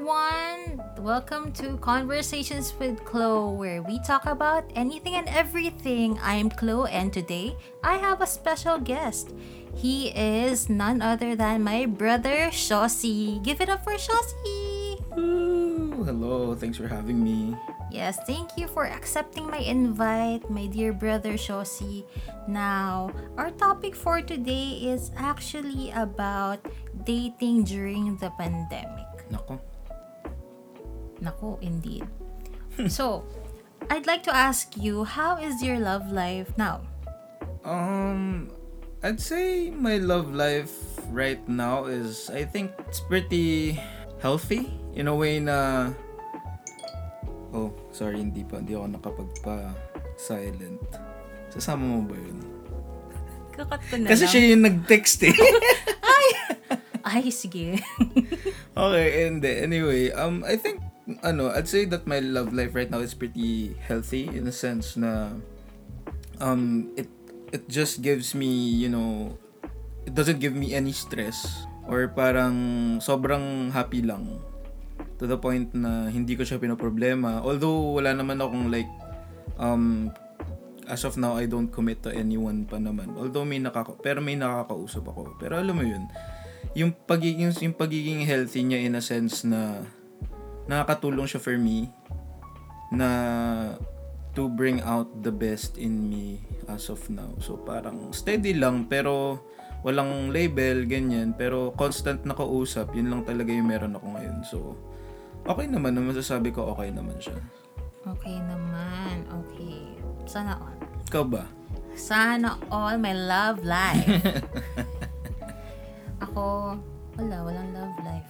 Everyone! Welcome to Conversations with Chloe, where we talk about anything and everything. I'm Chloe, and today I have a special guest. He is none other than my brother, Shossi. Give it up for Shossi! Ooh, hello, thanks for having me. Yes, thank you for accepting my invite, my dear brother Shossi. Now, our topic for today is actually about dating during the pandemic. Nako. Nako, indeed. so, I'd like to ask you, how is your love life now? Um, I'd say my love life right now is, I think it's pretty healthy in a way na Oh, sorry, hindi pa. Hindi ako nakapagpa-silent. Sasama mo ba yun? Kakat ko na Kasi lang. siya yung nag-text eh. Ay, sige. okay, and anyway, um, I think, ano, I'd say that my love life right now is pretty healthy in a sense na, um, it, it just gives me, you know, it doesn't give me any stress or parang sobrang happy lang to the point na hindi ko siya pinoproblema. Although wala naman akong like um as of now I don't commit to anyone pa naman. Although may nakaka pero may nakakausap ako. Pero alam mo 'yun, yung pagiging yung pagiging healthy niya in a sense na nakakatulong siya for me na to bring out the best in me as of now. So parang steady lang pero walang label, ganyan. Pero constant na kausap, yun lang talaga yung meron ako ngayon. So, okay naman, na masasabi ko okay naman siya. Okay naman. Okay. Sana all. Ikaw ba? Sana all my love life. Ako, wala, walang love life.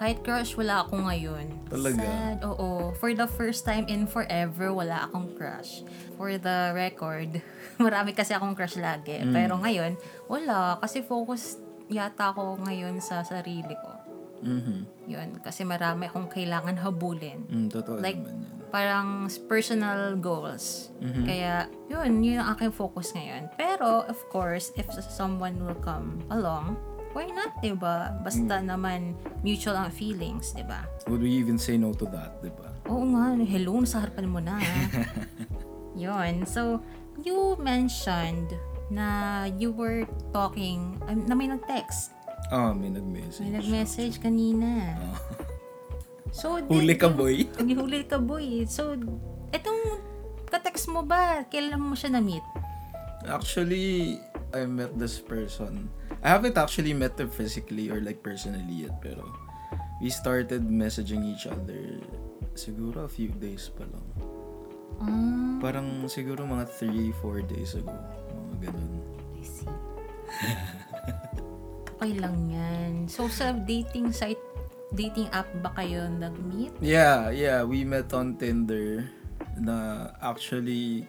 Kahit crush, wala ako ngayon. Talaga? Sad, oo. For the first time in forever, wala akong crush. For the record, marami kasi akong crush lagi. Mm. Pero ngayon, wala. Kasi focus yata ako ngayon sa sarili ko. Mhm. Yun. Kasi marami akong kailangan habulin. Mm, totoo Like, naman yan. parang personal goals. Mhm. Kaya, yun, yun ang aking focus ngayon. Pero, of course, if someone will come along, why not, diba? Basta naman mutual ang feelings, diba? Would we even say no to that, di ba? Oo nga, hello, nasa harapan mo na. yun. So, you mentioned na you were talking, um, na may nag-text. Ah, may nag-message. May nag-message kanina. Ah. So, Huli di- ka, boy. Huli ka, boy. So, etong ka-text mo ba? Kailan mo siya na-meet? Actually, I met this person. I haven't actually met them physically or like personally yet, pero we started messaging each other siguro a few days pa lang. Ah, Parang siguro mga 3-4 days ago. Mga ganun. I see. okay lang yan. So, sa dating site, dating app ba kayo nag-meet? Yeah, yeah. We met on Tinder na actually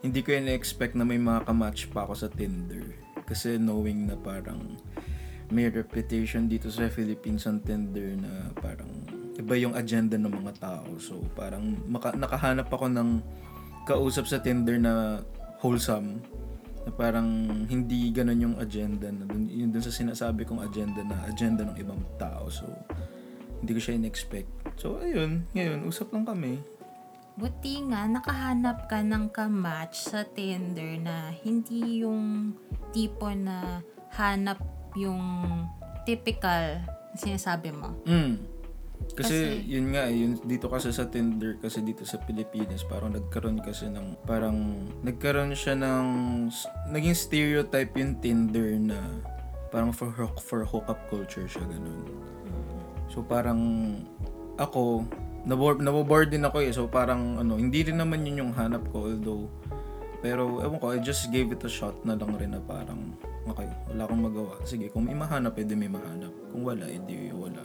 hindi ko in-expect na may mga kamatch pa ako sa Tinder. Kasi knowing na parang may reputation dito sa Philippines on Tinder na parang iba yung agenda ng mga tao. So parang maka- nakahanap ako ng kausap sa Tinder na wholesome na parang hindi ganun yung agenda na dun, yun dun sa sinasabi kong agenda na agenda ng ibang tao. So hindi ko siya in-expect. So ayun, ngayon usap lang kami. Buti nga, nakahanap ka ng kamatch sa Tinder na hindi yung tipo na hanap yung typical na sinasabi mo. Mm. Kasi, Kasi- yun nga, eh, yun, dito kasi sa Tinder, kasi dito sa Pilipinas, parang nagkaroon kasi ng, parang, nagkaroon siya ng, naging stereotype yung Tinder na, parang for, hook- for hookup culture siya, ganun. So, parang, ako, naboboard din ako eh, so parang, ano, hindi rin naman yun yung hanap ko, although, pero, ewan ko, I just gave it a shot na lang rin na parang, okay, wala akong magawa. Sige, kung may mahanap, edi may mahanap. Kung wala, edi wala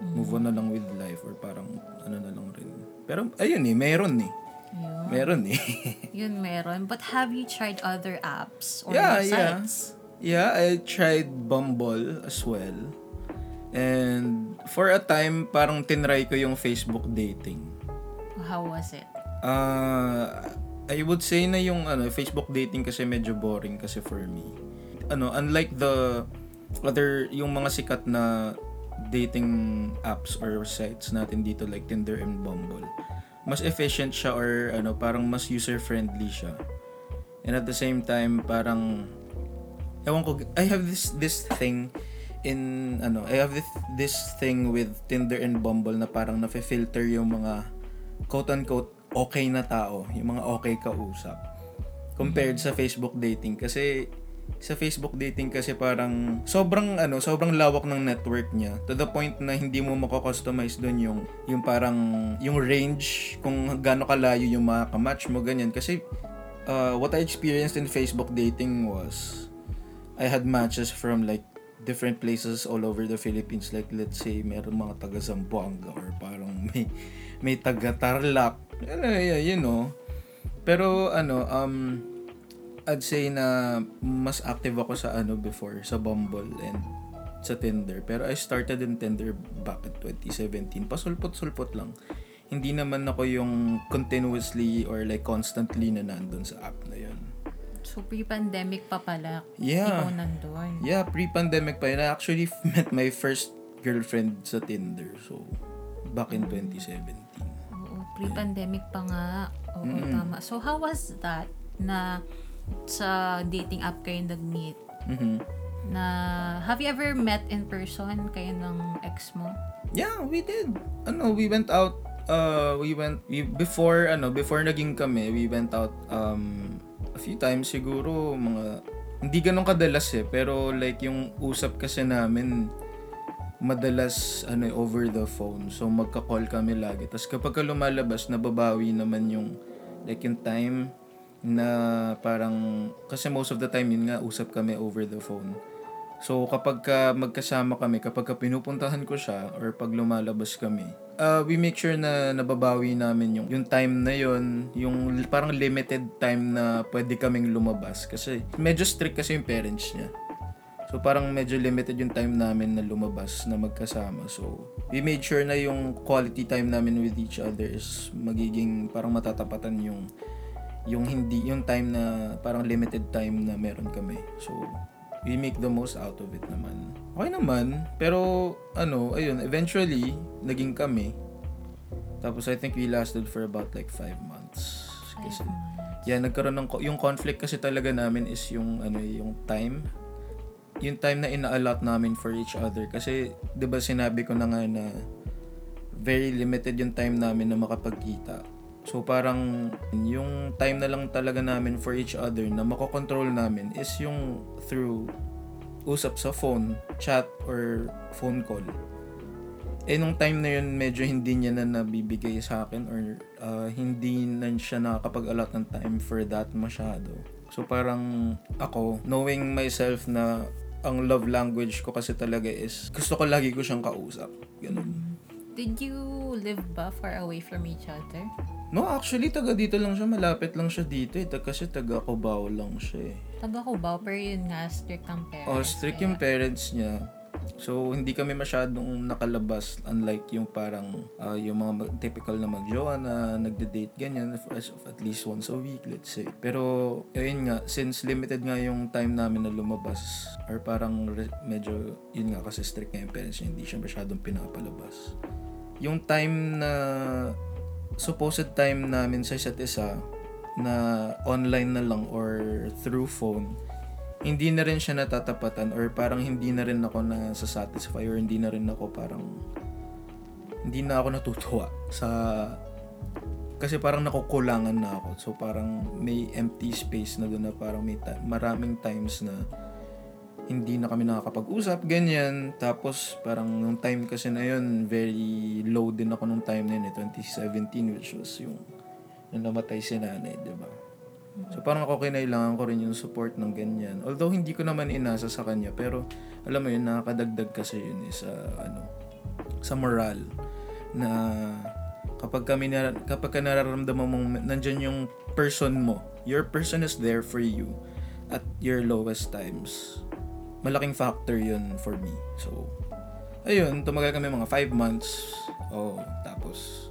move on na lang with life or parang ano na lang rin. Pero ayun eh, meron eh. Yun. Meron eh. Yun meron. But have you tried other apps or Yeah, yeah. sites? yeah, I tried Bumble as well. And for a time, parang tinry ko yung Facebook dating. How was it? Ah, I would say na yung ano, Facebook dating kasi medyo boring kasi for me. Ano, unlike the other yung mga sikat na dating apps or sites natin dito like Tinder and Bumble. Mas efficient siya or ano, parang mas user-friendly siya. And at the same time, parang ewan ko, I have this this thing in ano, I have this this thing with Tinder and Bumble na parang nafe-filter yung mga quote-unquote okay na tao, yung mga okay kausap compared sa Facebook dating. Kasi sa Facebook dating kasi parang sobrang ano, sobrang lawak ng network niya to the point na hindi mo mako-customize doon yung yung parang yung range kung gaano kalayo yung makaka-match mo ganyan. Kasi uh, what I experienced in Facebook dating was I had matches from like different places all over the Philippines. Like let's say meron mga taga Zamboanga or parang may may taga Tarlac you know. Pero ano um I'd say na mas active ako sa ano before sa Bumble and sa Tinder. Pero I started in Tinder back in 2017 pasulpot-sulpot lang. Hindi naman ako yung continuously or like constantly na nandun sa app na yun So, pre-pandemic pa pala. Yeah. Ikaw nandun. Yeah, pre-pandemic pa yun. I actually met my first girlfriend sa Tinder. So, back in 2017. Oo, pre-pandemic pa nga. Oo, tama. So, how was that na sa dating app kayo nag-meet? Mhm. Na, have you ever met in person kayo ng ex mo? Yeah, we did. Ano, we went out uh we went we, before ano, before naging kami, we went out um few times siguro mga hindi ganun kadalas eh, pero like yung usap kasi namin madalas ano eh, over the phone. So magka-call kami lagi. Tapos kapag ka lumalabas, nababawi naman yung like yung time na parang kasi most of the time yun nga usap kami over the phone. So kapag ka magkasama kami, kapag ka pinupuntahan ko siya or pag lumalabas kami, uh, we make sure na nababawi namin yung yung time na yon, yung parang limited time na pwede kaming lumabas kasi medyo strict kasi yung parents niya. So parang medyo limited yung time namin na lumabas na magkasama. So we made sure na yung quality time namin with each other is magiging parang matatapatan yung yung hindi yung time na parang limited time na meron kami. So we make the most out of it naman. Okay naman, pero ano, ayun, eventually naging kami. Tapos I think we lasted for about like five months. Kasi, yeah, nagkaroon ng yung conflict kasi talaga namin is yung ano, yung time yung time na ina-allot namin for each other kasi 'di ba sinabi ko na nga na very limited yung time namin na makapagkita. So parang yung time na lang talaga namin for each other na makokontrol namin is yung through usap sa phone, chat, or phone call. Eh nung time na yun, medyo hindi niya na nabibigay sa akin or uh, hindi na siya nakakapag-allot ng time for that masyado. So parang ako, knowing myself na ang love language ko kasi talaga is gusto ko lagi ko siyang kausap. Ganun. Did you live ba far away from each other? No, actually, taga dito lang siya. Malapit lang siya dito eh. Taga- Kasi taga Cubao lang siya eh. Taga Cubao, pero yun nga, strict ang parents. Oh, strict yung parents niya. So, hindi kami masyadong nakalabas unlike yung parang ah, yung mga mag- typical na magjowa na nagde-date ganyan for as of at least once a week, let's say. Pero, ayun nga, since limited nga yung time namin na lumabas or parang re- medyo, yun nga kasi strict nga yung parents niya, hindi siya masyadong pinapalabas. Yung time na supposed time namin sa isa't isa na online na lang or through phone, hindi na rin siya natatapatan or parang hindi na rin ako na satisfy or hindi na rin ako parang hindi na ako natutuwa sa kasi parang nakukulangan na ako. So parang may empty space na doon na parang may ti- maraming times na hindi na kami nakakapag-usap, ganyan. Tapos parang nung time kasi na yun, very low din ako nung time na yun, eh, 2017, which was yung nung namatay si nanay, di ba? So parang ako kinailangan ko rin yung support ng ganyan. Although hindi ko naman inasa sa kanya, pero alam mo yun, nakakadagdag kasi yun eh, sa ano, sa moral na kapag kami na, kapag ka nararamdaman mong nandyan yung person mo, your person is there for you at your lowest times. Malaking factor yun for me. So, ayun, tumagal kami mga 5 months. Oh, tapos,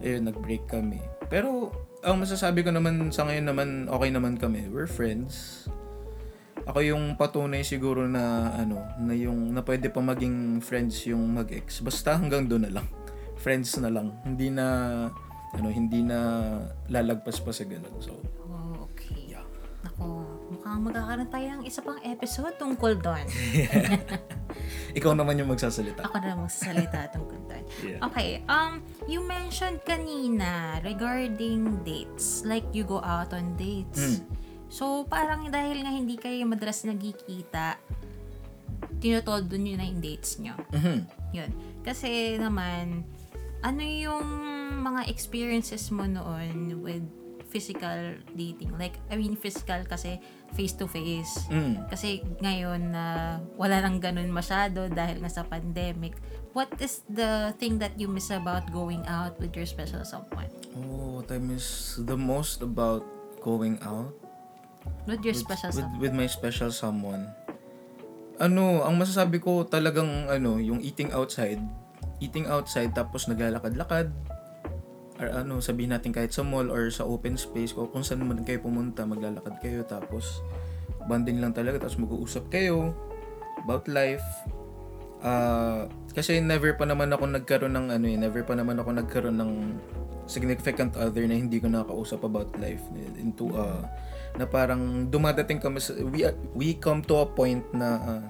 ayun, nag-break kami. Pero, ang masasabi ko naman sa ngayon naman, okay naman kami. We're friends. ako yung patunay siguro na ano, na yung na pwede pa maging friends yung mag-ex. Basta hanggang doon na lang. Friends na lang. Hindi na ano, hindi na lalagpas pa sa ganun. So, Oh, okay. yeah. Nako, mukhang magkakaroon tayo ng isa pang episode tungkol doon. Ikaw naman yung magsasalita. Ako na magsasalita tungkol doon. Yeah. Okay, um, you mentioned kanina regarding dates. Like, you go out on dates. Mm. So, parang dahil nga hindi kayo madalas nagkikita, tinotodo nyo na yung dates nyo. Mhm. Yun. Kasi naman, ano yung mga experiences mo noon with physical dating? Like, I mean, physical kasi face-to-face. Mm. Kasi ngayon na wala nang ganun masyado dahil nga sa pandemic. What is the thing that you miss about going out with your special someone? Oh, what I miss the most about going out With your special with, someone? with my special someone. Ano, ang masasabi ko talagang ano, yung eating outside. Eating outside tapos naglalakad-lakad. Or ano, sabihin natin kahit sa mall or sa open space ko kung saan man kayo pumunta, maglalakad kayo tapos bonding lang talaga tapos mag-uusap kayo about life. Ah, kasi never pa naman ako nagkaroon ng ano eh, never pa naman ako nagkaroon ng significant other na hindi ko nakakausap about life into a na parang dumadating kami sa, we we come to a point na uh,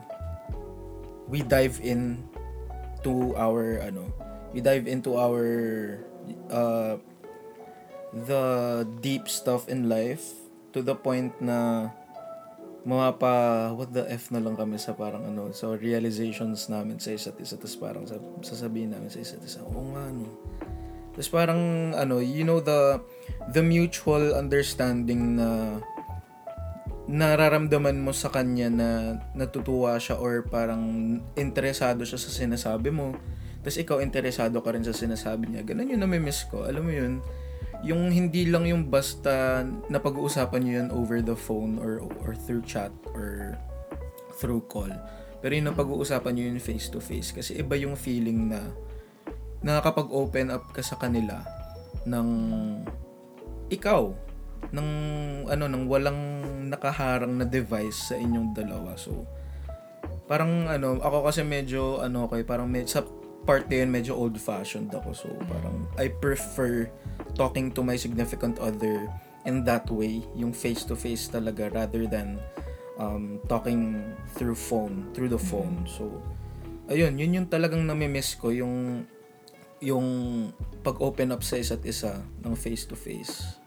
we dive in to our ano we dive into our uh, the deep stuff in life to the point na mapapa what the F na lang kami sa parang ano so realizations namin sa isa't isa tapos parang sa, sasabihin namin sa isa't isa oo nga no tapos parang ano you know the the mutual understanding na nararamdaman mo sa kanya na natutuwa siya or parang interesado siya sa sinasabi mo. Tapos ikaw interesado ka rin sa sinasabi niya. Ganun yung namimiss ko. Alam mo yun, yung hindi lang yung basta napag-uusapan niyo yun over the phone or or through chat or through call. Pero yung napag-uusapan niyo yun face to face kasi iba yung feeling na nakakapag-open up ka sa kanila ng ikaw ng ano ng walang nakaharang na device sa inyong dalawa. So parang ano ako kasi medyo ano okay parang med, sa part na yun medyo old fashioned ako. So parang I prefer talking to my significant other in that way, yung face to face talaga rather than um, talking through phone, through the phone. So ayun, yun yung talagang nami-miss ko yung yung pag-open up sa isa't isa ng face to face.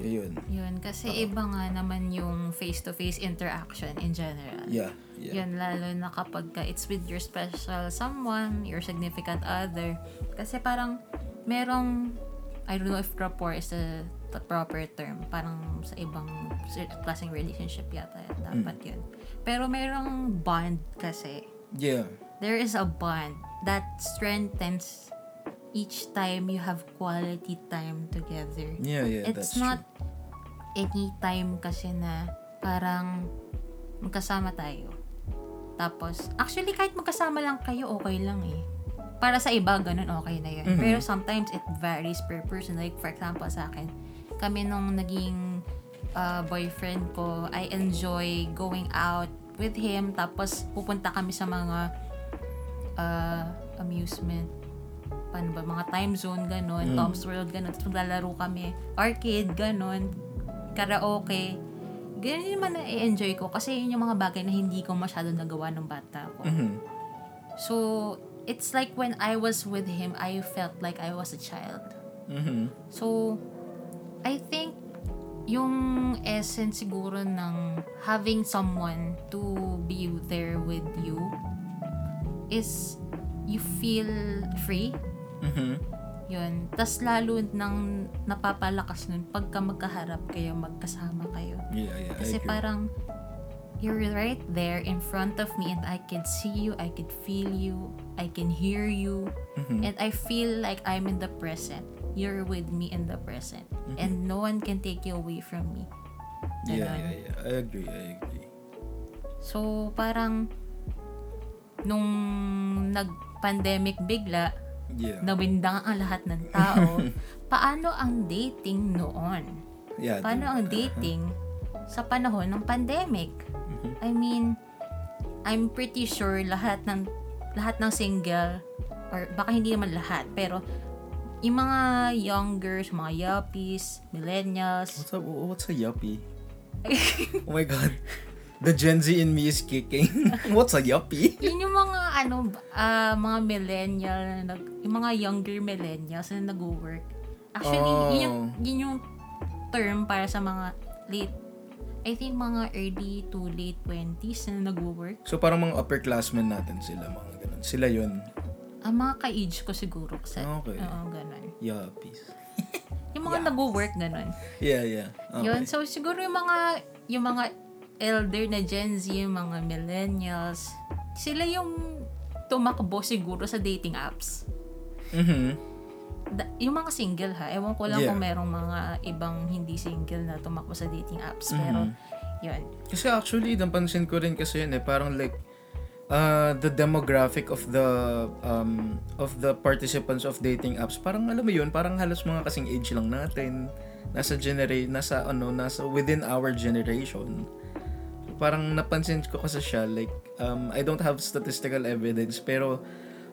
Yun. Yun, kasi iba nga naman yung face-to-face interaction in general. Yeah. Yeah. Yun, lalo na kapag ka it's with your special someone, your significant other. Kasi parang merong, I don't know if rapport is the, the proper term. Parang sa ibang klaseng relationship yata dapat yun. Pero merong bond kasi. Yeah. There is a bond that strengthens each time you have quality time together. Yeah, yeah, It's that's not any time kasi na parang magkasama tayo. Tapos, actually kahit magkasama lang kayo, okay lang eh. Para sa iba, ganun okay na yun. Mhm. Pero sometimes it varies per person. Like for example sa akin, kami nung naging uh, boyfriend ko, I enjoy going out with him. Tapos pupunta kami sa mga uh, amusement paano ba, mga time zone, ganun, Mm. Tom's World, ganun, tapos maglalaro kami, arcade, ganun, karaoke, ganun yung naman na-enjoy ko kasi yun yung mga bagay na hindi ko masyado nagawa nung bata ko. Mhm. So, it's like when I was with him, I felt like I was a child. Mhm. So, I think yung essence siguro ng having someone to be there with you is you feel free. Mhm. Yun. Tapos lalo nang napapalakas nun pagka magkaharap kayo, magkasama kayo. Yeah, yeah. Kasi parang you're right there in front of me and I can see you, I can feel you, I can hear you, Mhm. and I feel like I'm in the present. You're with me in the present. And no one can take you away from me. Yeah, yeah, yeah. I agree, I agree. So, parang nung nag-pandemic bigla, Yeah. nawindang ang lahat ng tao, paano ang dating noon? Yeah. Paano dude. ang dating sa panahon ng pandemic. Mhm. I mean, I'm pretty sure lahat ng lahat ng single or baka hindi naman lahat, pero yung mga youngers, mga yuppies, millennials, What's up? What's a yuppie? oh my god. The Gen Z in me is kicking. What's a yuppie? yun yung mga ano ah, mga millennial na nag, yung mga younger millennials na nag-work. Actually, Oh. yun, yung, yun yung term para sa mga late I think mga early to late 20s na nag-work. So parang mga upperclassmen natin sila, mga ganun. Sila yun. Ang mga ka-age ko siguro. Kasi, Okay. Oo, ganun. Yuppies. Yung mga nag-work, ganun. Yeah, yeah. Okay. Yun, so siguro yung mga, yung mga elder na Gen Z, yung mga millennials, sila yung tumakbo siguro sa dating apps. Mhm. Da- yung mga single ha, ewan ko lang Yeah. kung merong mga ibang hindi single na tumakbo sa dating apps. Pero, Mm-hmm. yun. Kasi actually, napansin ko rin kasi yun eh, parang like, uh, the demographic of the um, of the participants of dating apps, parang alam mo yun, parang halos mga kasing age lang natin. Nasa generate, nasa ano, nasa within our generation. Parang napansin ko kasi siya, like, um, I don't have statistical evidence, pero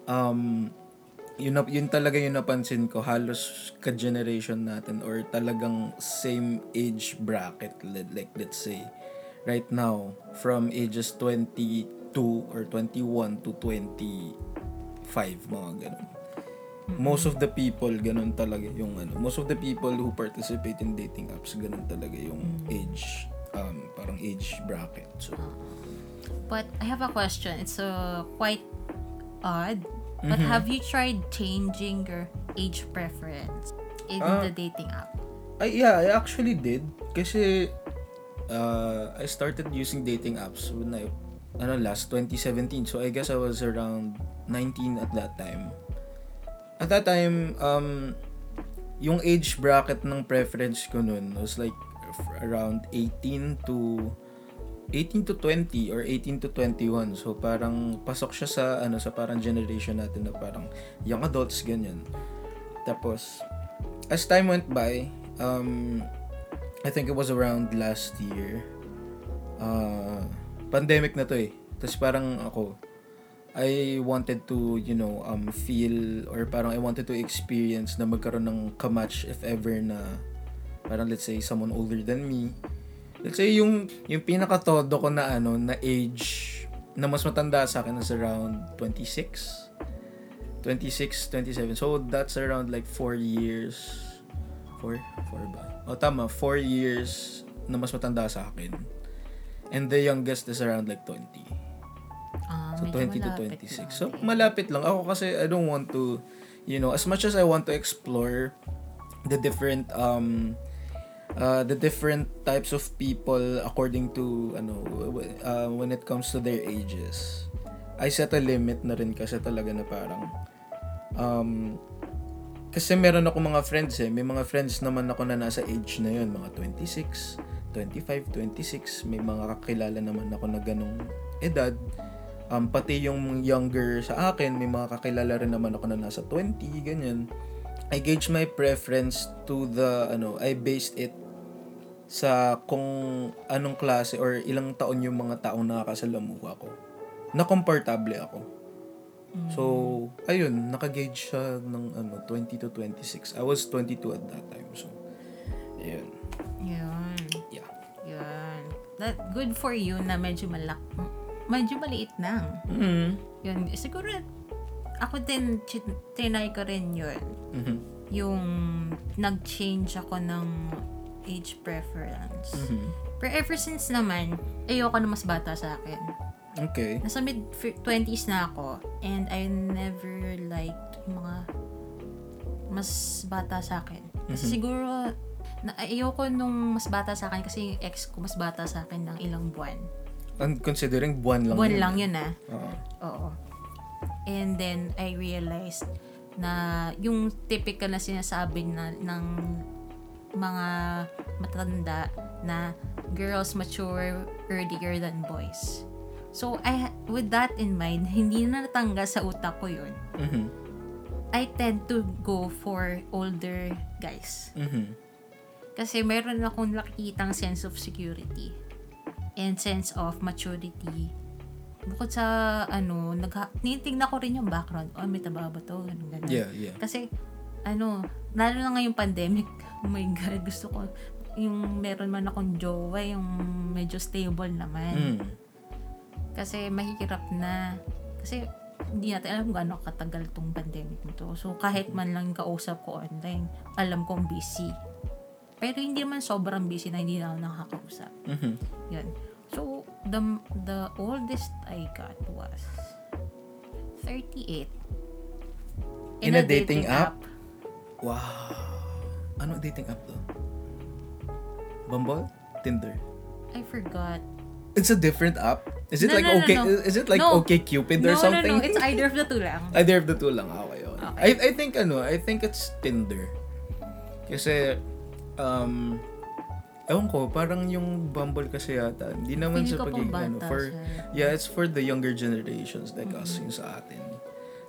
um, yun, na- yun talaga yung napansin ko, halos ka-generation natin or talagang same age bracket, li- like let's say, right now, from ages 22 or 21 to 25, mga ganun. Most of the people, ganun talaga yung ano, most of the people who participate in dating apps, ganun talaga yung age, um, parang age bracket. So, But I have a question. It's uh, quite odd. Mm-hmm. But have you tried changing your age preference in Ah. the dating app? I, yeah, I actually did. Kasi, uh, I started using dating apps when I, ano, last 2017. So, I guess I was around 19 at that time. At that time, um, yung age bracket ng preference ko nun was like f- around 18 to 18 to 20 or 18 to 21. So parang pasok siya sa ano sa parang generation natin na parang young adults ganyan. Tapos as time went by, um I think it was around last year. Uh pandemic na to eh. Tapos parang ako I wanted to, you know, um feel or parang I wanted to experience na magkaroon ng kamatch if ever na parang let's say someone older than me Let's say yung yung pinaka-todo ko na ano na age na mas matanda sa akin is around 26. 26, 27. So that's around like 4 years. 4 4 ba? O tama, 4 years na mas matanda sa akin. And the youngest is around like 20. Ah, So medyo 20 to malapit 26. lang So malapit lang ako kasi I don't want to you know, as much as I want to explore the different um uh, the different types of people according to ano uh, when it comes to their ages. I set a limit na rin kasi talaga na parang um kasi meron ako mga friends eh. May mga friends naman ako na nasa age na yun. Mga 26, 25, 26. May mga kakilala naman ako na ganong edad. Um, pati yung younger sa akin, may mga kakilala rin naman ako na nasa 20, ganyan. I gauge my preference to the, ano, I based it sa kung anong klase or ilang taon yung mga taong nakakasalamuha ko. Na komportable ako. So, ayun, nakagauge siya ng ano, 20 to 26. I was 22 at that time. So, ayun. Yun. Yeah. Yun. That, good for you na medyo malak medyo maliit lang. Mm-hmm. Yun. Siguro, ako din, trinay ko rin yun. Mhm. Yung nag-change ako ng age preference. Mhm. Pero ever since naman, ayoko na mas bata sa akin. Okay. Nasa mid-20s na ako and I never liked mga mas bata sa akin. Kasi Mhm. siguro, na, ayoko nung mas bata sa akin kasi yung ex ko mas bata sa akin ng ilang buwan. And considering buwan lang buwan yun. lang yun ah. Oo. Oo. And then, I realized na yung typical na sinasabi na ng mga matanda na girls mature earlier than boys. So, I, with that in mind, hindi na natanggal sa utak ko yun. Mhm. I tend to go for older guys. Mhm. Kasi meron akong nakikitang sense of security and sense of maturity. Bukod sa, ano, nag tinitignan ko rin yung background. Oh, may taba ba to? Ganun, ganun. Yeah, yeah. Kasi, ano, lalo na ngayong pandemic, oh my God, gusto ko, yung meron man akong jowa, yung medyo stable naman. Mm. Kasi mahirap na. Kasi hindi natin alam kung gaano katagal tong pandemic nito. So, kahit man lang kausap ko online, alam kong busy. Pero hindi naman sobrang busy na hindi na ako nakakausap. Mhm. Yun. So, the, the oldest I got was 38. In a dating app? Wow. Ano dating app to? Bumble? Tinder? I forgot. It's a different app? Is it No, like no, no, okay no. is it like No. okay Cupid or no, something? no, no. It's either of the two lang. Either of the two lang. Ah, Okay. Okay. I, I think ano, I think it's Tinder. Kasi, um, ewan ko, parang yung Bumble kasi yata, hindi naman Feeling sa ko pagiging, ano, for, siya. yeah, it's for the younger generations like us, yung sa atin.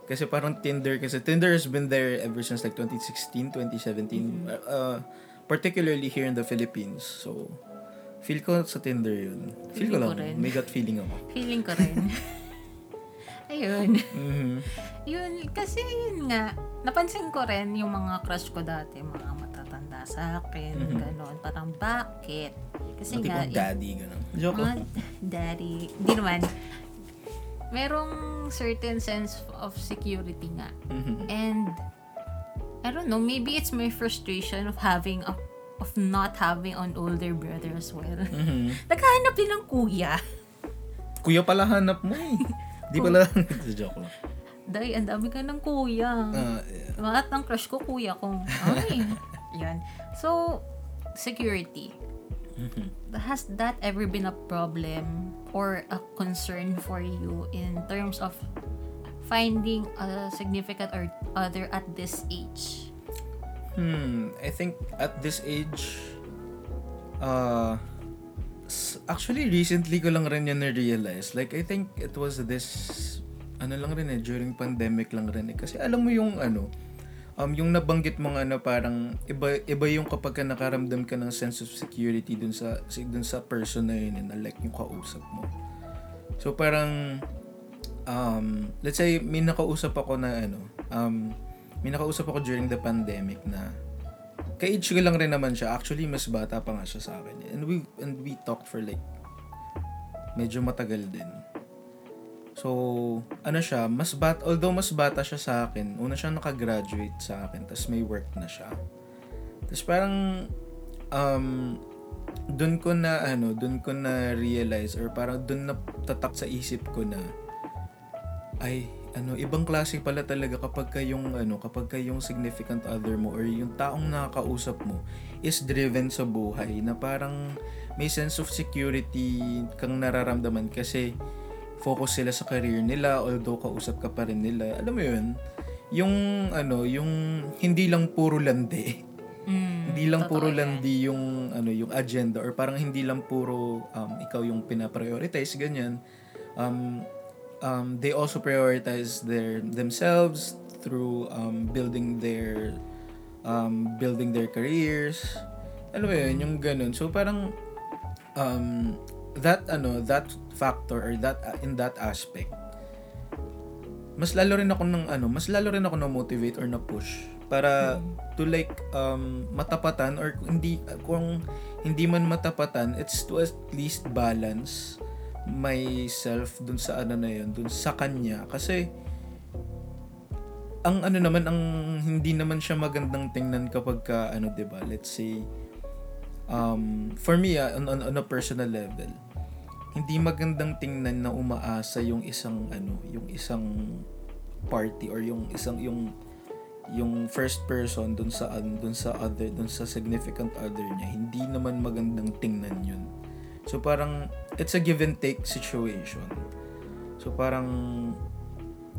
Kasi parang Tinder, kasi Tinder has been there ever since like 2016, 2017, uh, uh, particularly here in the Philippines. So, feel ko sa Tinder yun. Feel ko Feeling ko lang, rin. may gut feeling ako. Feeling ko rin. Ayun. Mhm. Yun, kasi yun nga, napansin ko rin yung mga crush ko dati, mga sa akin, Mhm. ganon. Parang, bakit? Kasi Yung nga, tipong daddy, gano'n. Joke mga lang. daddy, di naman, merong certain sense of security nga. Mhm. And, I don't know, maybe it's my frustration of having a of not having an older brother as well. Mhm. Naghahanap din ng kuya. Kuya pala hanap mo eh. Di pala, joke lang. Day, ang dami ka ng kuya. Ah, yeah. Lahat ng crush ko, kuya ko. Ay, yan. So, security. Mhm. Has that ever been a problem or a concern for you in terms of finding a significant or other at this age? Hmm, I think at this age, uh, actually recently ko lang rin yan na-realize. Like, I think it was this, ano lang rin eh, during pandemic lang rin eh. Kasi alam mo yung ano, um, yung nabanggit mo nga na parang iba, iba yung kapag ka nakaramdam ka ng sense of security dun sa, dun sa person na yun eh, na like yung kausap mo. So parang, um, let's say, may nakausap ako na ano, um, may nakausap ako during the pandemic na ka-age ko lang rin naman siya. Actually, mas bata pa nga siya sa akin. And we, and we talked for like, medyo matagal din. So, ano siya, mas bat, although mas bata siya sa akin, una siya nakagraduate sa akin, tapos may work na siya. Tapos parang, um, dun ko na, ano, dun ko na realize, or parang dun na tatak sa isip ko na, ay, ano, ibang klase pala talaga kapag ka yung, ano, kapag ka yung significant other mo or yung taong nakakausap mo is driven sa buhay na parang may sense of security kang nararamdaman kasi focus sila sa career nila although kausap ka pa rin nila. Alam mo yun? Yung, ano, yung hindi lang puro landi. Mm, hindi lang puro yan. landi yung, ano, yung agenda or parang hindi lang puro um, ikaw yung pinaprioritize, ganyan. Um, um, they also prioritize their themselves through um, building their um, building their careers. Ano ba yun, yung ganun. So parang um, that ano that factor or that uh, in that aspect mas lalo rin ako ng ano mas lalo rin ako na motivate or na push para to like um matapatan or hindi kung hindi man matapatan it's to at least balance myself dun sa ano na yun dun sa kanya. Kasi ang ano naman ang hindi naman siya magandang tingnan kapag ka ano 'di ba let's say um for me ah, on, on, on a personal level hindi magandang tingnan na umaasa yung isang ano yung isang party or yung isang yung yung first person dun sa dun sa other dun sa significant other niya. Hindi naman magandang tingnan yun. So parang it's a give and take situation. So parang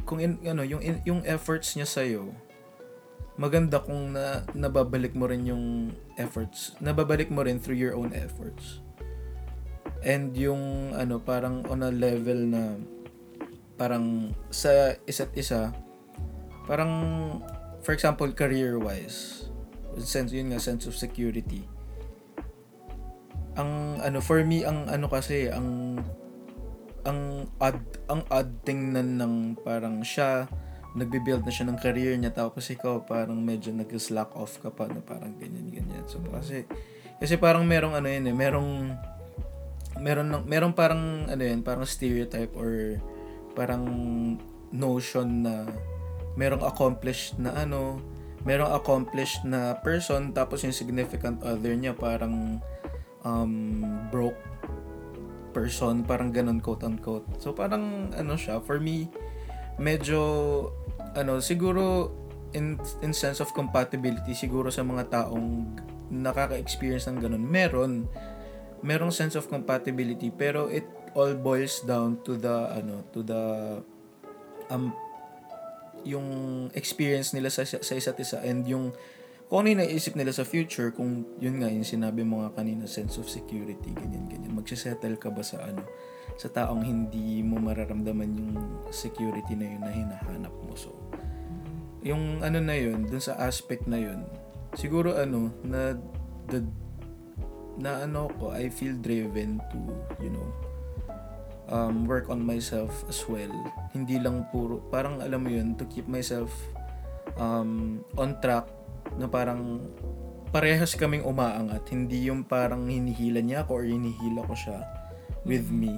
kung in, ano yung in- yung efforts niya sa maganda kung na nababalik mo rin yung efforts nababalik mo rin through your own efforts and yung ano parang on a level na parang sa isa't isa parang for example career wise sense yun nga sense of security. Ang ano for me ang ano kasi ang ang odd ang odd tingnan ng parang siya nagbe-build na siya ng career niya tapos ikaw parang medyo nag-slack off ka pa na parang ganyan ganyan. So kasi kasi parang merong ano yun eh merong meron ng merong parang ano yun parang stereotype or parang notion na merong accomplished na ano merong accomplished na person tapos yung significant other niya parang um, broke person, parang ganun quote unquote. So parang ano siya, for me, medyo ano, siguro in, in sense of compatibility, siguro sa mga taong nakaka-experience ng ganun, meron, merong sense of compatibility, pero it all boils down to the, ano, to the, um, yung experience nila sa, sa isa't isa and yung kung ano yung naisip nila sa future, kung yun nga, yung sinabi mo nga kanina, sense of security, ganyan, ganyan. Magsisettle ka ba sa ano, sa taong hindi mo mararamdaman yung security na yun na hinahanap mo. So, yung ano na yun, dun sa aspect na yun, siguro ano, na, the, na ano ko, I feel driven to, you know, um, work on myself as well. Hindi lang puro, parang alam mo yun, to keep myself um, on track na parang parehas kaming umaangat. Hindi yung parang hinihila niya ako or hinihila ko siya with me.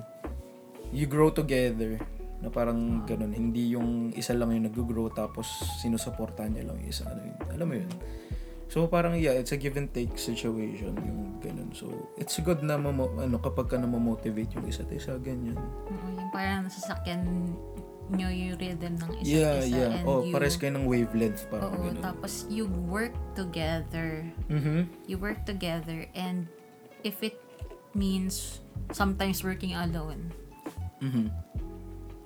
You grow together na parang ganun. Hindi yung isa lang yung nag-grow tapos sinusuportahan niya lang yung isa. Ano yun. Alam mo yun? So parang yeah, it's a give and take situation yung ganun. So it's good na mamo, ano kapag ka na motivate yung isa't isa ganyan. Oo, yung parang nasasakyan nyo yung rhythm ng isa't Yeah, isa yeah. and Oh, you, pares kayo ng wavelength parang oo, ganun. tapos you work together Mhm. you work together and if it means sometimes working alone Mhm.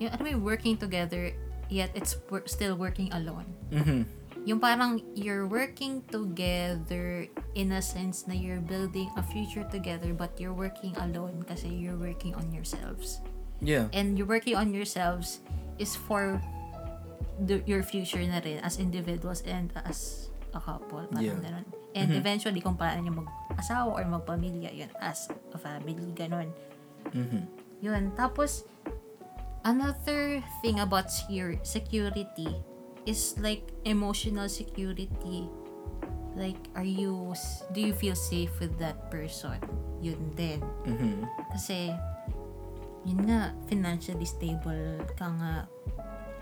yung ano may working together yet it's wor- still working alone Mhm. Yung parang you're working together in a sense na you're building a future together but you're working alone kasi you're working on yourselves Yeah. and you're working on yourselves is for the, your future na rin as individuals and as a couple parang Yeah. ganun and eventually kung paano nyo mag-asawa or magpamilya yun as a family ganun Mhm. yun tapos another thing about secur- security is like emotional security. Like are you do you feel safe with that person? Yun din. Mhm. kasi yun nga financially stable ka nga.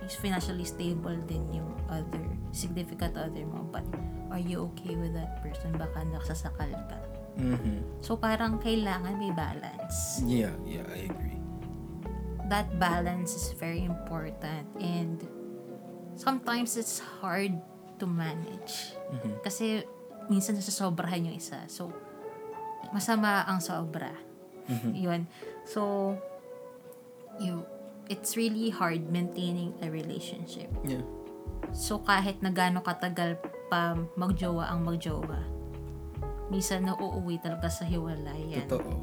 Is financially stable din yung other significant other mo. But are you okay with that person? Baka nagsasakal ka. Mhm. so parang kailangan may balance. Yeah, yeah, I agree. that balance is very important. And sometimes it's hard to manage Mhm. kasi minsan nasasobrahan yung isa so masama ang sobra Mhm. yun so you it's really hard maintaining a relationship Yeah. so kahit na gaano katagal pa magjowa ang magjowa minsan nauuwi talaga sa hiwalayan Totoo.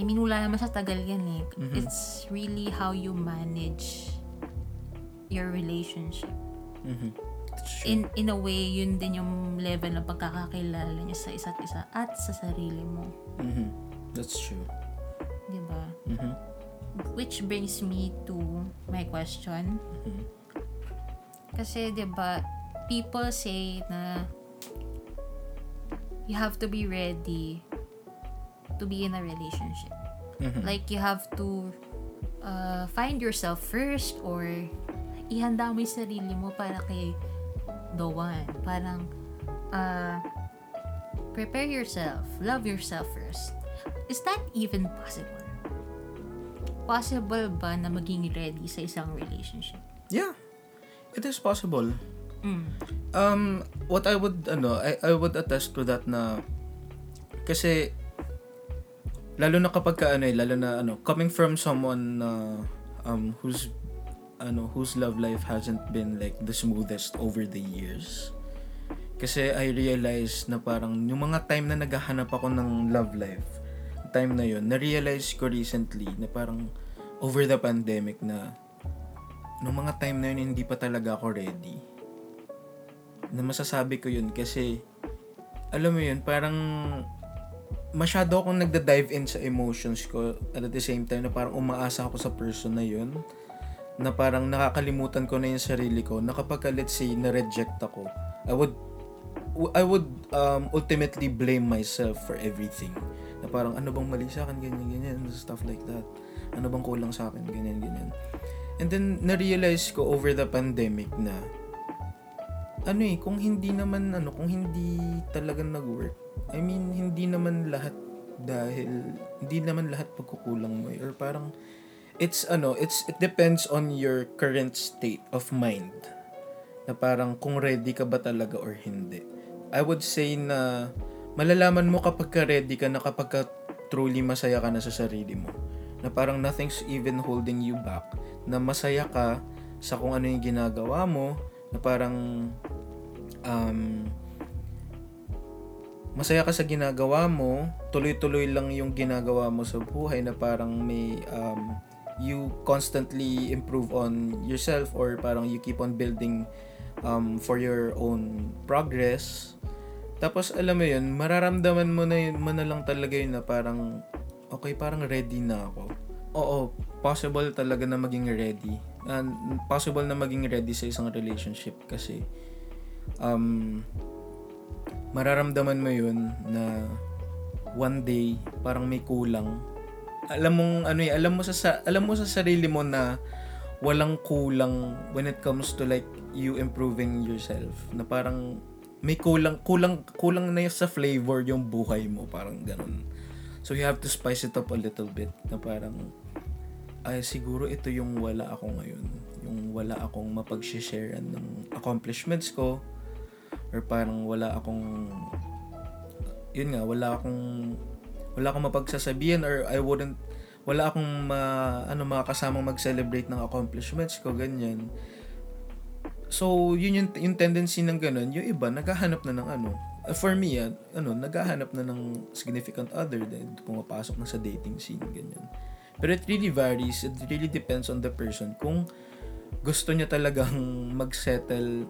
I mean, wala naman sa tagal yan eh. Mhm. It's really how you manage your relationship. Mhm. True. In in a way, yun din yung level ng pagkakakilala niya sa isa't isa at sa sarili mo. Mhm. That's true. Di ba? Mhm. Which brings me to my question. Mhm. Kasi, di ba, people say na you have to be ready to be in a relationship. Mhm. Like, you have to uh, find yourself first or ihanda mo yung sarili mo para kay the one. Parang, uh, prepare yourself. Love yourself first. Is that even possible? Possible ba na maging ready sa isang relationship? Yeah. It is possible. Mm. Um, what I would, ano, I, I would attest to that na, kasi, lalo na kapag ka, ano eh, lalo na, ano, coming from someone na, um, whose, ano, whose love life hasn't been, like, the smoothest over the years. Kasi I realized na parang, yung mga time na naghahanap ako ng love life, time na yun, na-realize ko recently na parang, over the pandemic na, nung mga time na yun, hindi pa talaga ako ready na masasabi ko yun kasi alam mo yun parang masyado akong nagda-dive in sa emotions ko at at the same time na parang umaasa ako sa person na yun na parang nakakalimutan ko na yung sarili ko na kapag ka, let's say na-reject ako I would I would um, ultimately blame myself for everything. Na parang ano bang mali sa akin? Ganyan ganyan stuff like that. Ano bang kulang sa akin? Ganyan ganyan. And then na-realize ko over the pandemic na ano eh kung hindi naman ano kung hindi talaga nag-work I mean, hindi naman lahat dahil hindi naman lahat pagkukulang mo eh. or parang it's ano, it's it depends on your current state of mind. Na parang kung ready ka ba talaga or hindi. I would say na malalaman mo kapag ka ready ka na kapag ka truly masaya ka na sa sarili mo. Na parang nothing's even holding you back. Na masaya ka sa kung ano yung ginagawa mo. Na parang um, masaya ka sa ginagawa mo, tuloy-tuloy lang yung ginagawa mo sa buhay na parang may um, you constantly improve on yourself or parang you keep on building um, for your own progress. Tapos alam mo yun, mararamdaman mo na yun, mo na lang talaga yun na parang okay, parang ready na ako. Oo, possible talaga na maging ready. And possible na maging ready sa isang relationship kasi um, mararamdaman mo yun na one day parang may kulang. Alam mong ano eh, alam mo sa, sa alam mo sa sarili mo na walang kulang when it comes to like you improving yourself. Na parang may kulang kulang kulang na yun sa flavor yung buhay mo, parang ganun. So you have to spice it up a little bit na parang ay siguro ito yung wala ako ngayon. Yung wala akong mapag-share ng accomplishments ko or parang wala akong yun nga wala akong wala akong mapagsasabihan or I wouldn't wala akong ma, ano makakasamang mag-celebrate ng accomplishments ko ganyan. So yun yung, yung tendency ng ganun. Yung iba naghahanap na ng ano. Uh, for me uh, ano naghahanap na ng significant other then pumapasok na sa dating scene ganyan. Pero it really varies. It really depends on the person. Kung gusto niya talagang mag-settle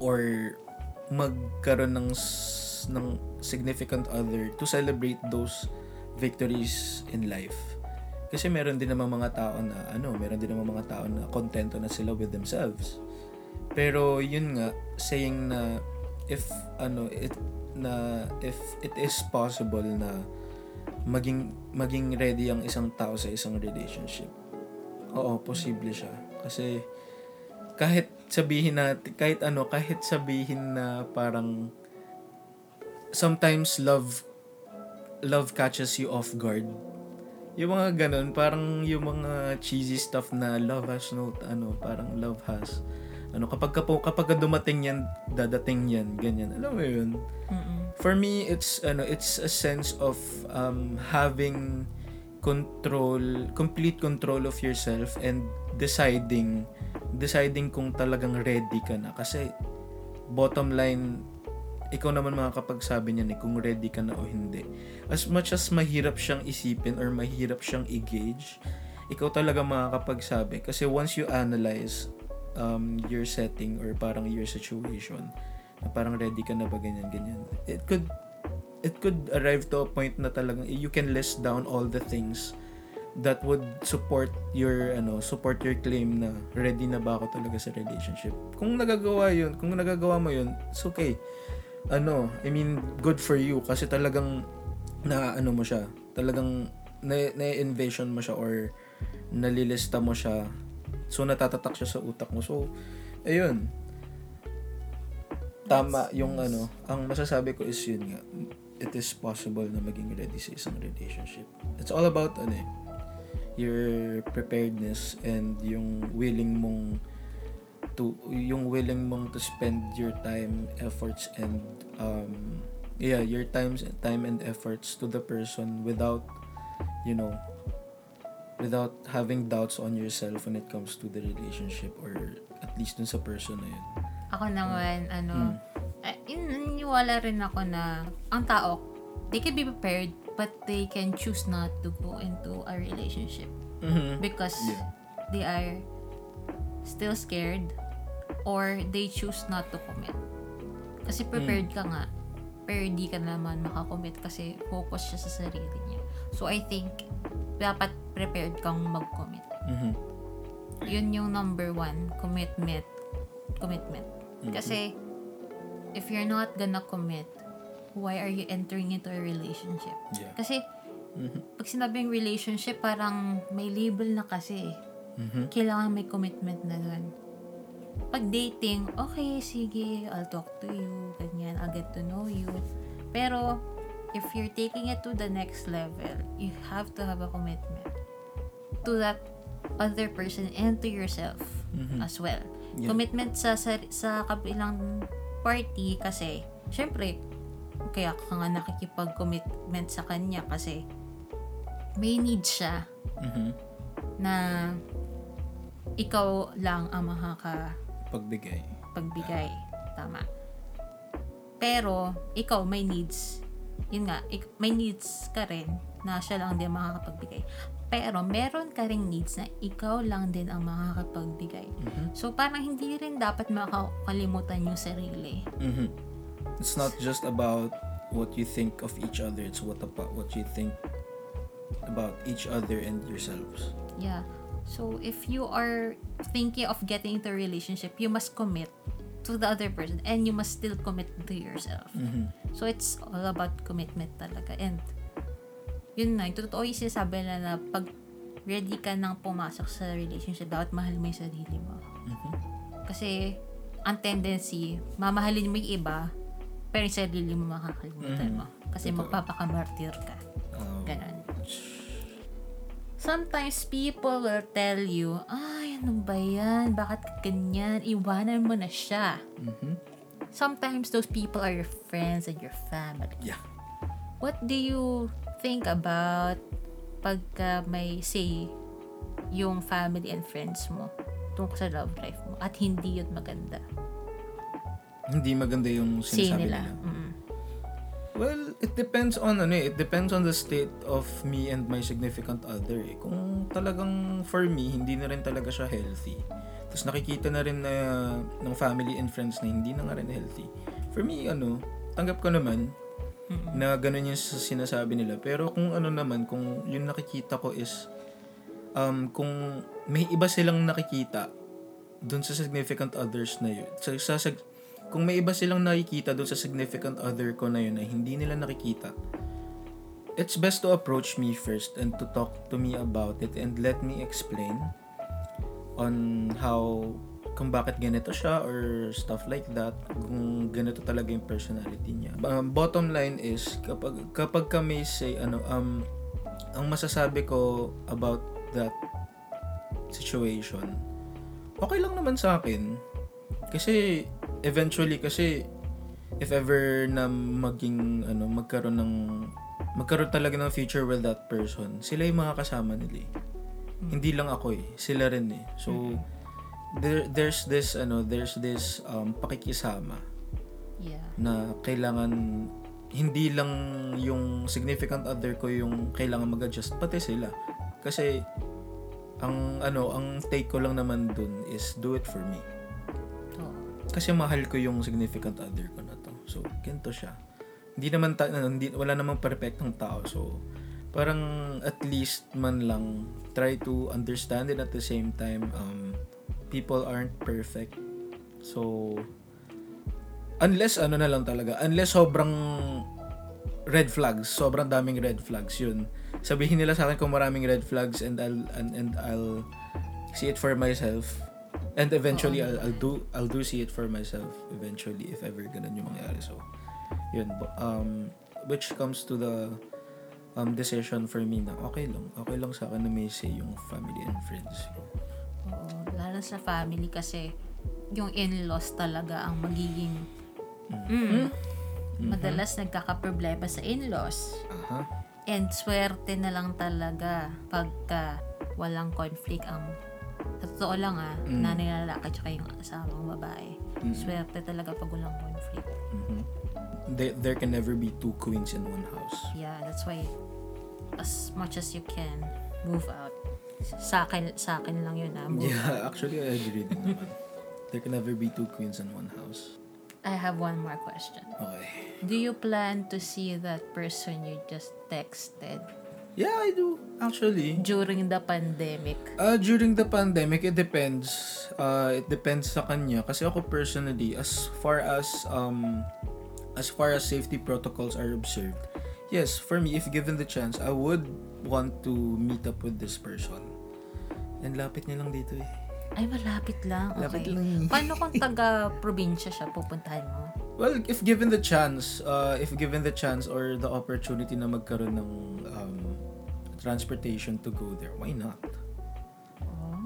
or magkaroon ng ng significant other to celebrate those victories in life. Kasi meron din naman mga tao na ano, meron din naman mga tao na kontento na sila with themselves. Pero yun nga saying na if ano it na if it is possible na maging maging ready ang isang tao sa isang relationship. Oo, posible siya. Kasi kahit sabihin natin, kahit ano, kahit sabihin na parang sometimes love love catches you off guard. Yung mga ganun, parang yung mga cheesy stuff na love has no, ano, parang love has. Ano, kapag, kapag, kapag dumating yan, dadating yan, ganyan. Alam mo yun? For me, it's, ano, it's a sense of um, having control, complete control of yourself and deciding, deciding kung talagang ready ka na. Kasi, bottom line, ikaw naman makakapagsabi niyan eh, kung ready ka na o hindi. As much as mahirap siyang isipin or mahirap siyang i-gauge, ikaw talaga makakapagsabi. Kasi once you analyze um, your setting or parang your situation, na parang ready ka na ba ganyan, ganyan. It could it could arrive to a point na talagang you can list down all the things that would support your ano support your claim na ready na ba ako talaga sa relationship kung nagagawa yun kung nagagawa mo yun it's okay ano I mean good for you. Kasi talagang na ano mo siya. Talagang na, na-envision mo siya or nalilista mo siya. So natatatak siya sa utak mo. So ayun. Tama yung ano. Ang masasabi ko is yun nga. It is possible na maging ready sa isang relationship. It's all about ano eh, your preparedness and yung willing mong to yung willing mong to spend your time efforts and um yeah your times time and efforts to the person without you know without having doubts on yourself when it comes to the relationship or at least dun sa person na yun Ako naman, ano, Mm. naniniwala rin ako na ang tao, they can be prepared, but they can choose not to go into a relationship mm-hmm. because Yeah. they are still scared or they choose not to commit. Kasi prepared ka nga. pero di ka naman makakommit kasi focus siya sa sarili niya. So, I think, dapat prepared kang mag-commit. Mhm. Yun yung number one, commitment. Commitment. Mhm. Kasi, if you're not gonna commit, why are you entering into a relationship? Yeah. Kasi, Mhm. pag sinabing relationship, parang may label na kasi. Mhm. Kailangan may commitment na dun. Pag dating, okay, sige, I'll talk to you, ganyan, I'll get to know you. Pero, if you're taking it to the next level, you have to have a commitment to that other person and to yourself Mhm. as well. Yeah. Commitment sa, sa sa kabilang party kasi, syempre, kaya ka nga nakikipag-commitment sa kanya kasi may need siya Mhm. na ikaw lang ang makakapagbigay. Pagbigay. Tama. Pero, ikaw may needs. Yun nga, ik- may needs ka rin na siya lang din makakapagbigay. Pero, meron ka ring needs na ikaw lang din ang makakapagbigay. Mhm. So, parang hindi rin dapat makakalimutan yung sarili. Mhm. It's not just about what you think of each other. It's what about what you think about each other and yourselves. Yeah. So, if you are thinking of getting into a relationship, you must commit to the other person and you must still commit to yourself. Mhm. So, it's all about commitment talaga. And, yun na, yung totoo yung sinasabi na na pag ready ka nang pumasok sa relationship, dapat mahal mo yung sarili mo. Mhm. Kasi, ang tendency, mamahalin mo yung iba, pero yung sarili mo makakalimutan Mhm. mo. Kasi Totoo. magpapakamartir ka. Um, Ganon. Sometimes people will tell you, ay, ano ba yan? Bakit ganyan? Iwanan mo na siya. mhm. Sometimes those people are your friends and your family. Yeah. What do you think about pagka may say yung family and friends mo tungkol sa love life mo at hindi yun maganda? Hindi maganda yung Say sinasabi nila. nila. Mm. Well, it depends on ano eh. It depends on the state of me and my significant other eh. Kung talagang for me, hindi na rin talaga siya healthy. Tapos nakikita na rin na ng family and friends na hindi na nga rin healthy. For me, ano, tanggap ko naman na ganun yung sinasabi nila. Pero kung ano naman, kung yung nakikita ko is um, kung may iba silang nakikita dun sa significant others na yun. Sa, sa- kung may iba silang nakikita dun sa significant other ko na yun na hindi nila nakikita, it's best to approach me first and to talk to me about it and let me explain on how kung bakit ganito siya or stuff like that kung ganito talaga yung personality niya. Um, bottom line is kapag kapag kami say ano um ang masasabi ko about that situation okay lang naman sa akin. Kasi eventually kasi if ever na maging ano magkaroon ng magkaroon talaga ng future with that person sila yung mga kasama nila eh. hindi lang ako eh sila rin eh so there there's this ano there's this um pakikisama Yeah. na kailangan hindi lang yung significant other ko yung kailangan mag-adjust pati sila kasi ang ano ang take ko lang naman dun is do it for me. Kasi mahal ko yung significant other ko na to. So ganito siya. Hindi naman ta- ano, hindi, wala namang perfectong tao. So parang at least man lang try to understand it at the same time um people aren't perfect. So unless ano na lang talaga unless sobrang red flags sobrang daming red flags yun. Sabihin nila sa akin kung maraming red flags and I'll and, and I'll see it for myself and eventually I'll, I'll do I'll do see it for myself eventually if ever ganun yung mangyari. So yun um which comes to the um decision for me na okay lang okay lang sa akin na may say yung family and friends. Oo. Lalo sa family kasi yung in-laws talaga ang magiging mm, madalas nagkakaproblema sa in-laws. aha. And swerte na lang talaga pagka walang conflict ang sa totoo lang ah, Mm. nanay na lalaki tsaka yung asawang babae. Mm. Swerte talaga pag walang conflict. Mhm. there, there can never be two queens in one house Yeah, that's why as much as you can move out. Sa akin, sa akin lang yun ah. Move Yeah, actually, I agree din naman. There can never be two queens in one house. I have one more question. Okay. Do you plan to see that person you just texted Yeah, I do. Actually. during the pandemic? Uh, during the pandemic, it depends. Uh, it depends sa kanya. Kasi ako personally, as far as, um, as far as safety protocols are observed, yes, for me, if given the chance, I would want to meet up with this person. And lapit niya lang dito eh. Ay, malapit lang. Okay. Lapit lang. Paano kung taga-probinsya siya, pupuntahan mo? Well, if given the chance, uh, if given the chance or the opportunity na magkaroon ng um, transportation to go there, why not? Oh.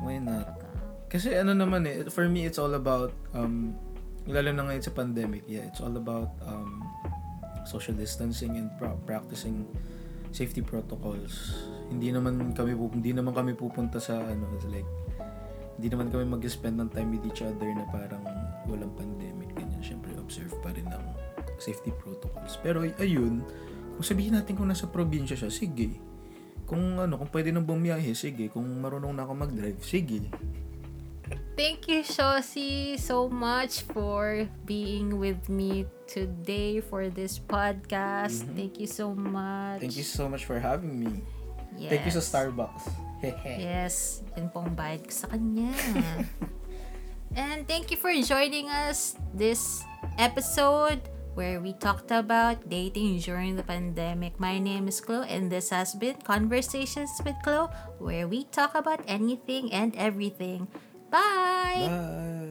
Why not? Kasi ano naman eh, for me, it's all about, um, lalo na ngayon sa pandemic, yeah, it's all about um, social distancing and pra- practicing safety protocols. Hindi naman kami hindi naman kami pupunta sa ano, like hindi naman kami mag-spend ng time with each other na parang walang pandemic ganyan. Syempre observe pa rin ng safety protocols. Pero ay- ayun, kung sabihin natin kung nasa probinsya siya, sige. Kung ano, kung pwede nang bumiyahe, sige. Kung marunong na ako mag-drive, sige. Thank you, Shosi, so much for being with me today for this podcast. Thank you so much. Mm-hmm. Thank you so much for having me. Yes. Thank you sa Starbucks. Yes, yun po ang bayad ko sa kanya. and thank you for joining us this episode where we talked about dating during the pandemic. My name is Chloe and this has been Conversations with Chloe where we talk about anything and everything. Bye! Bye.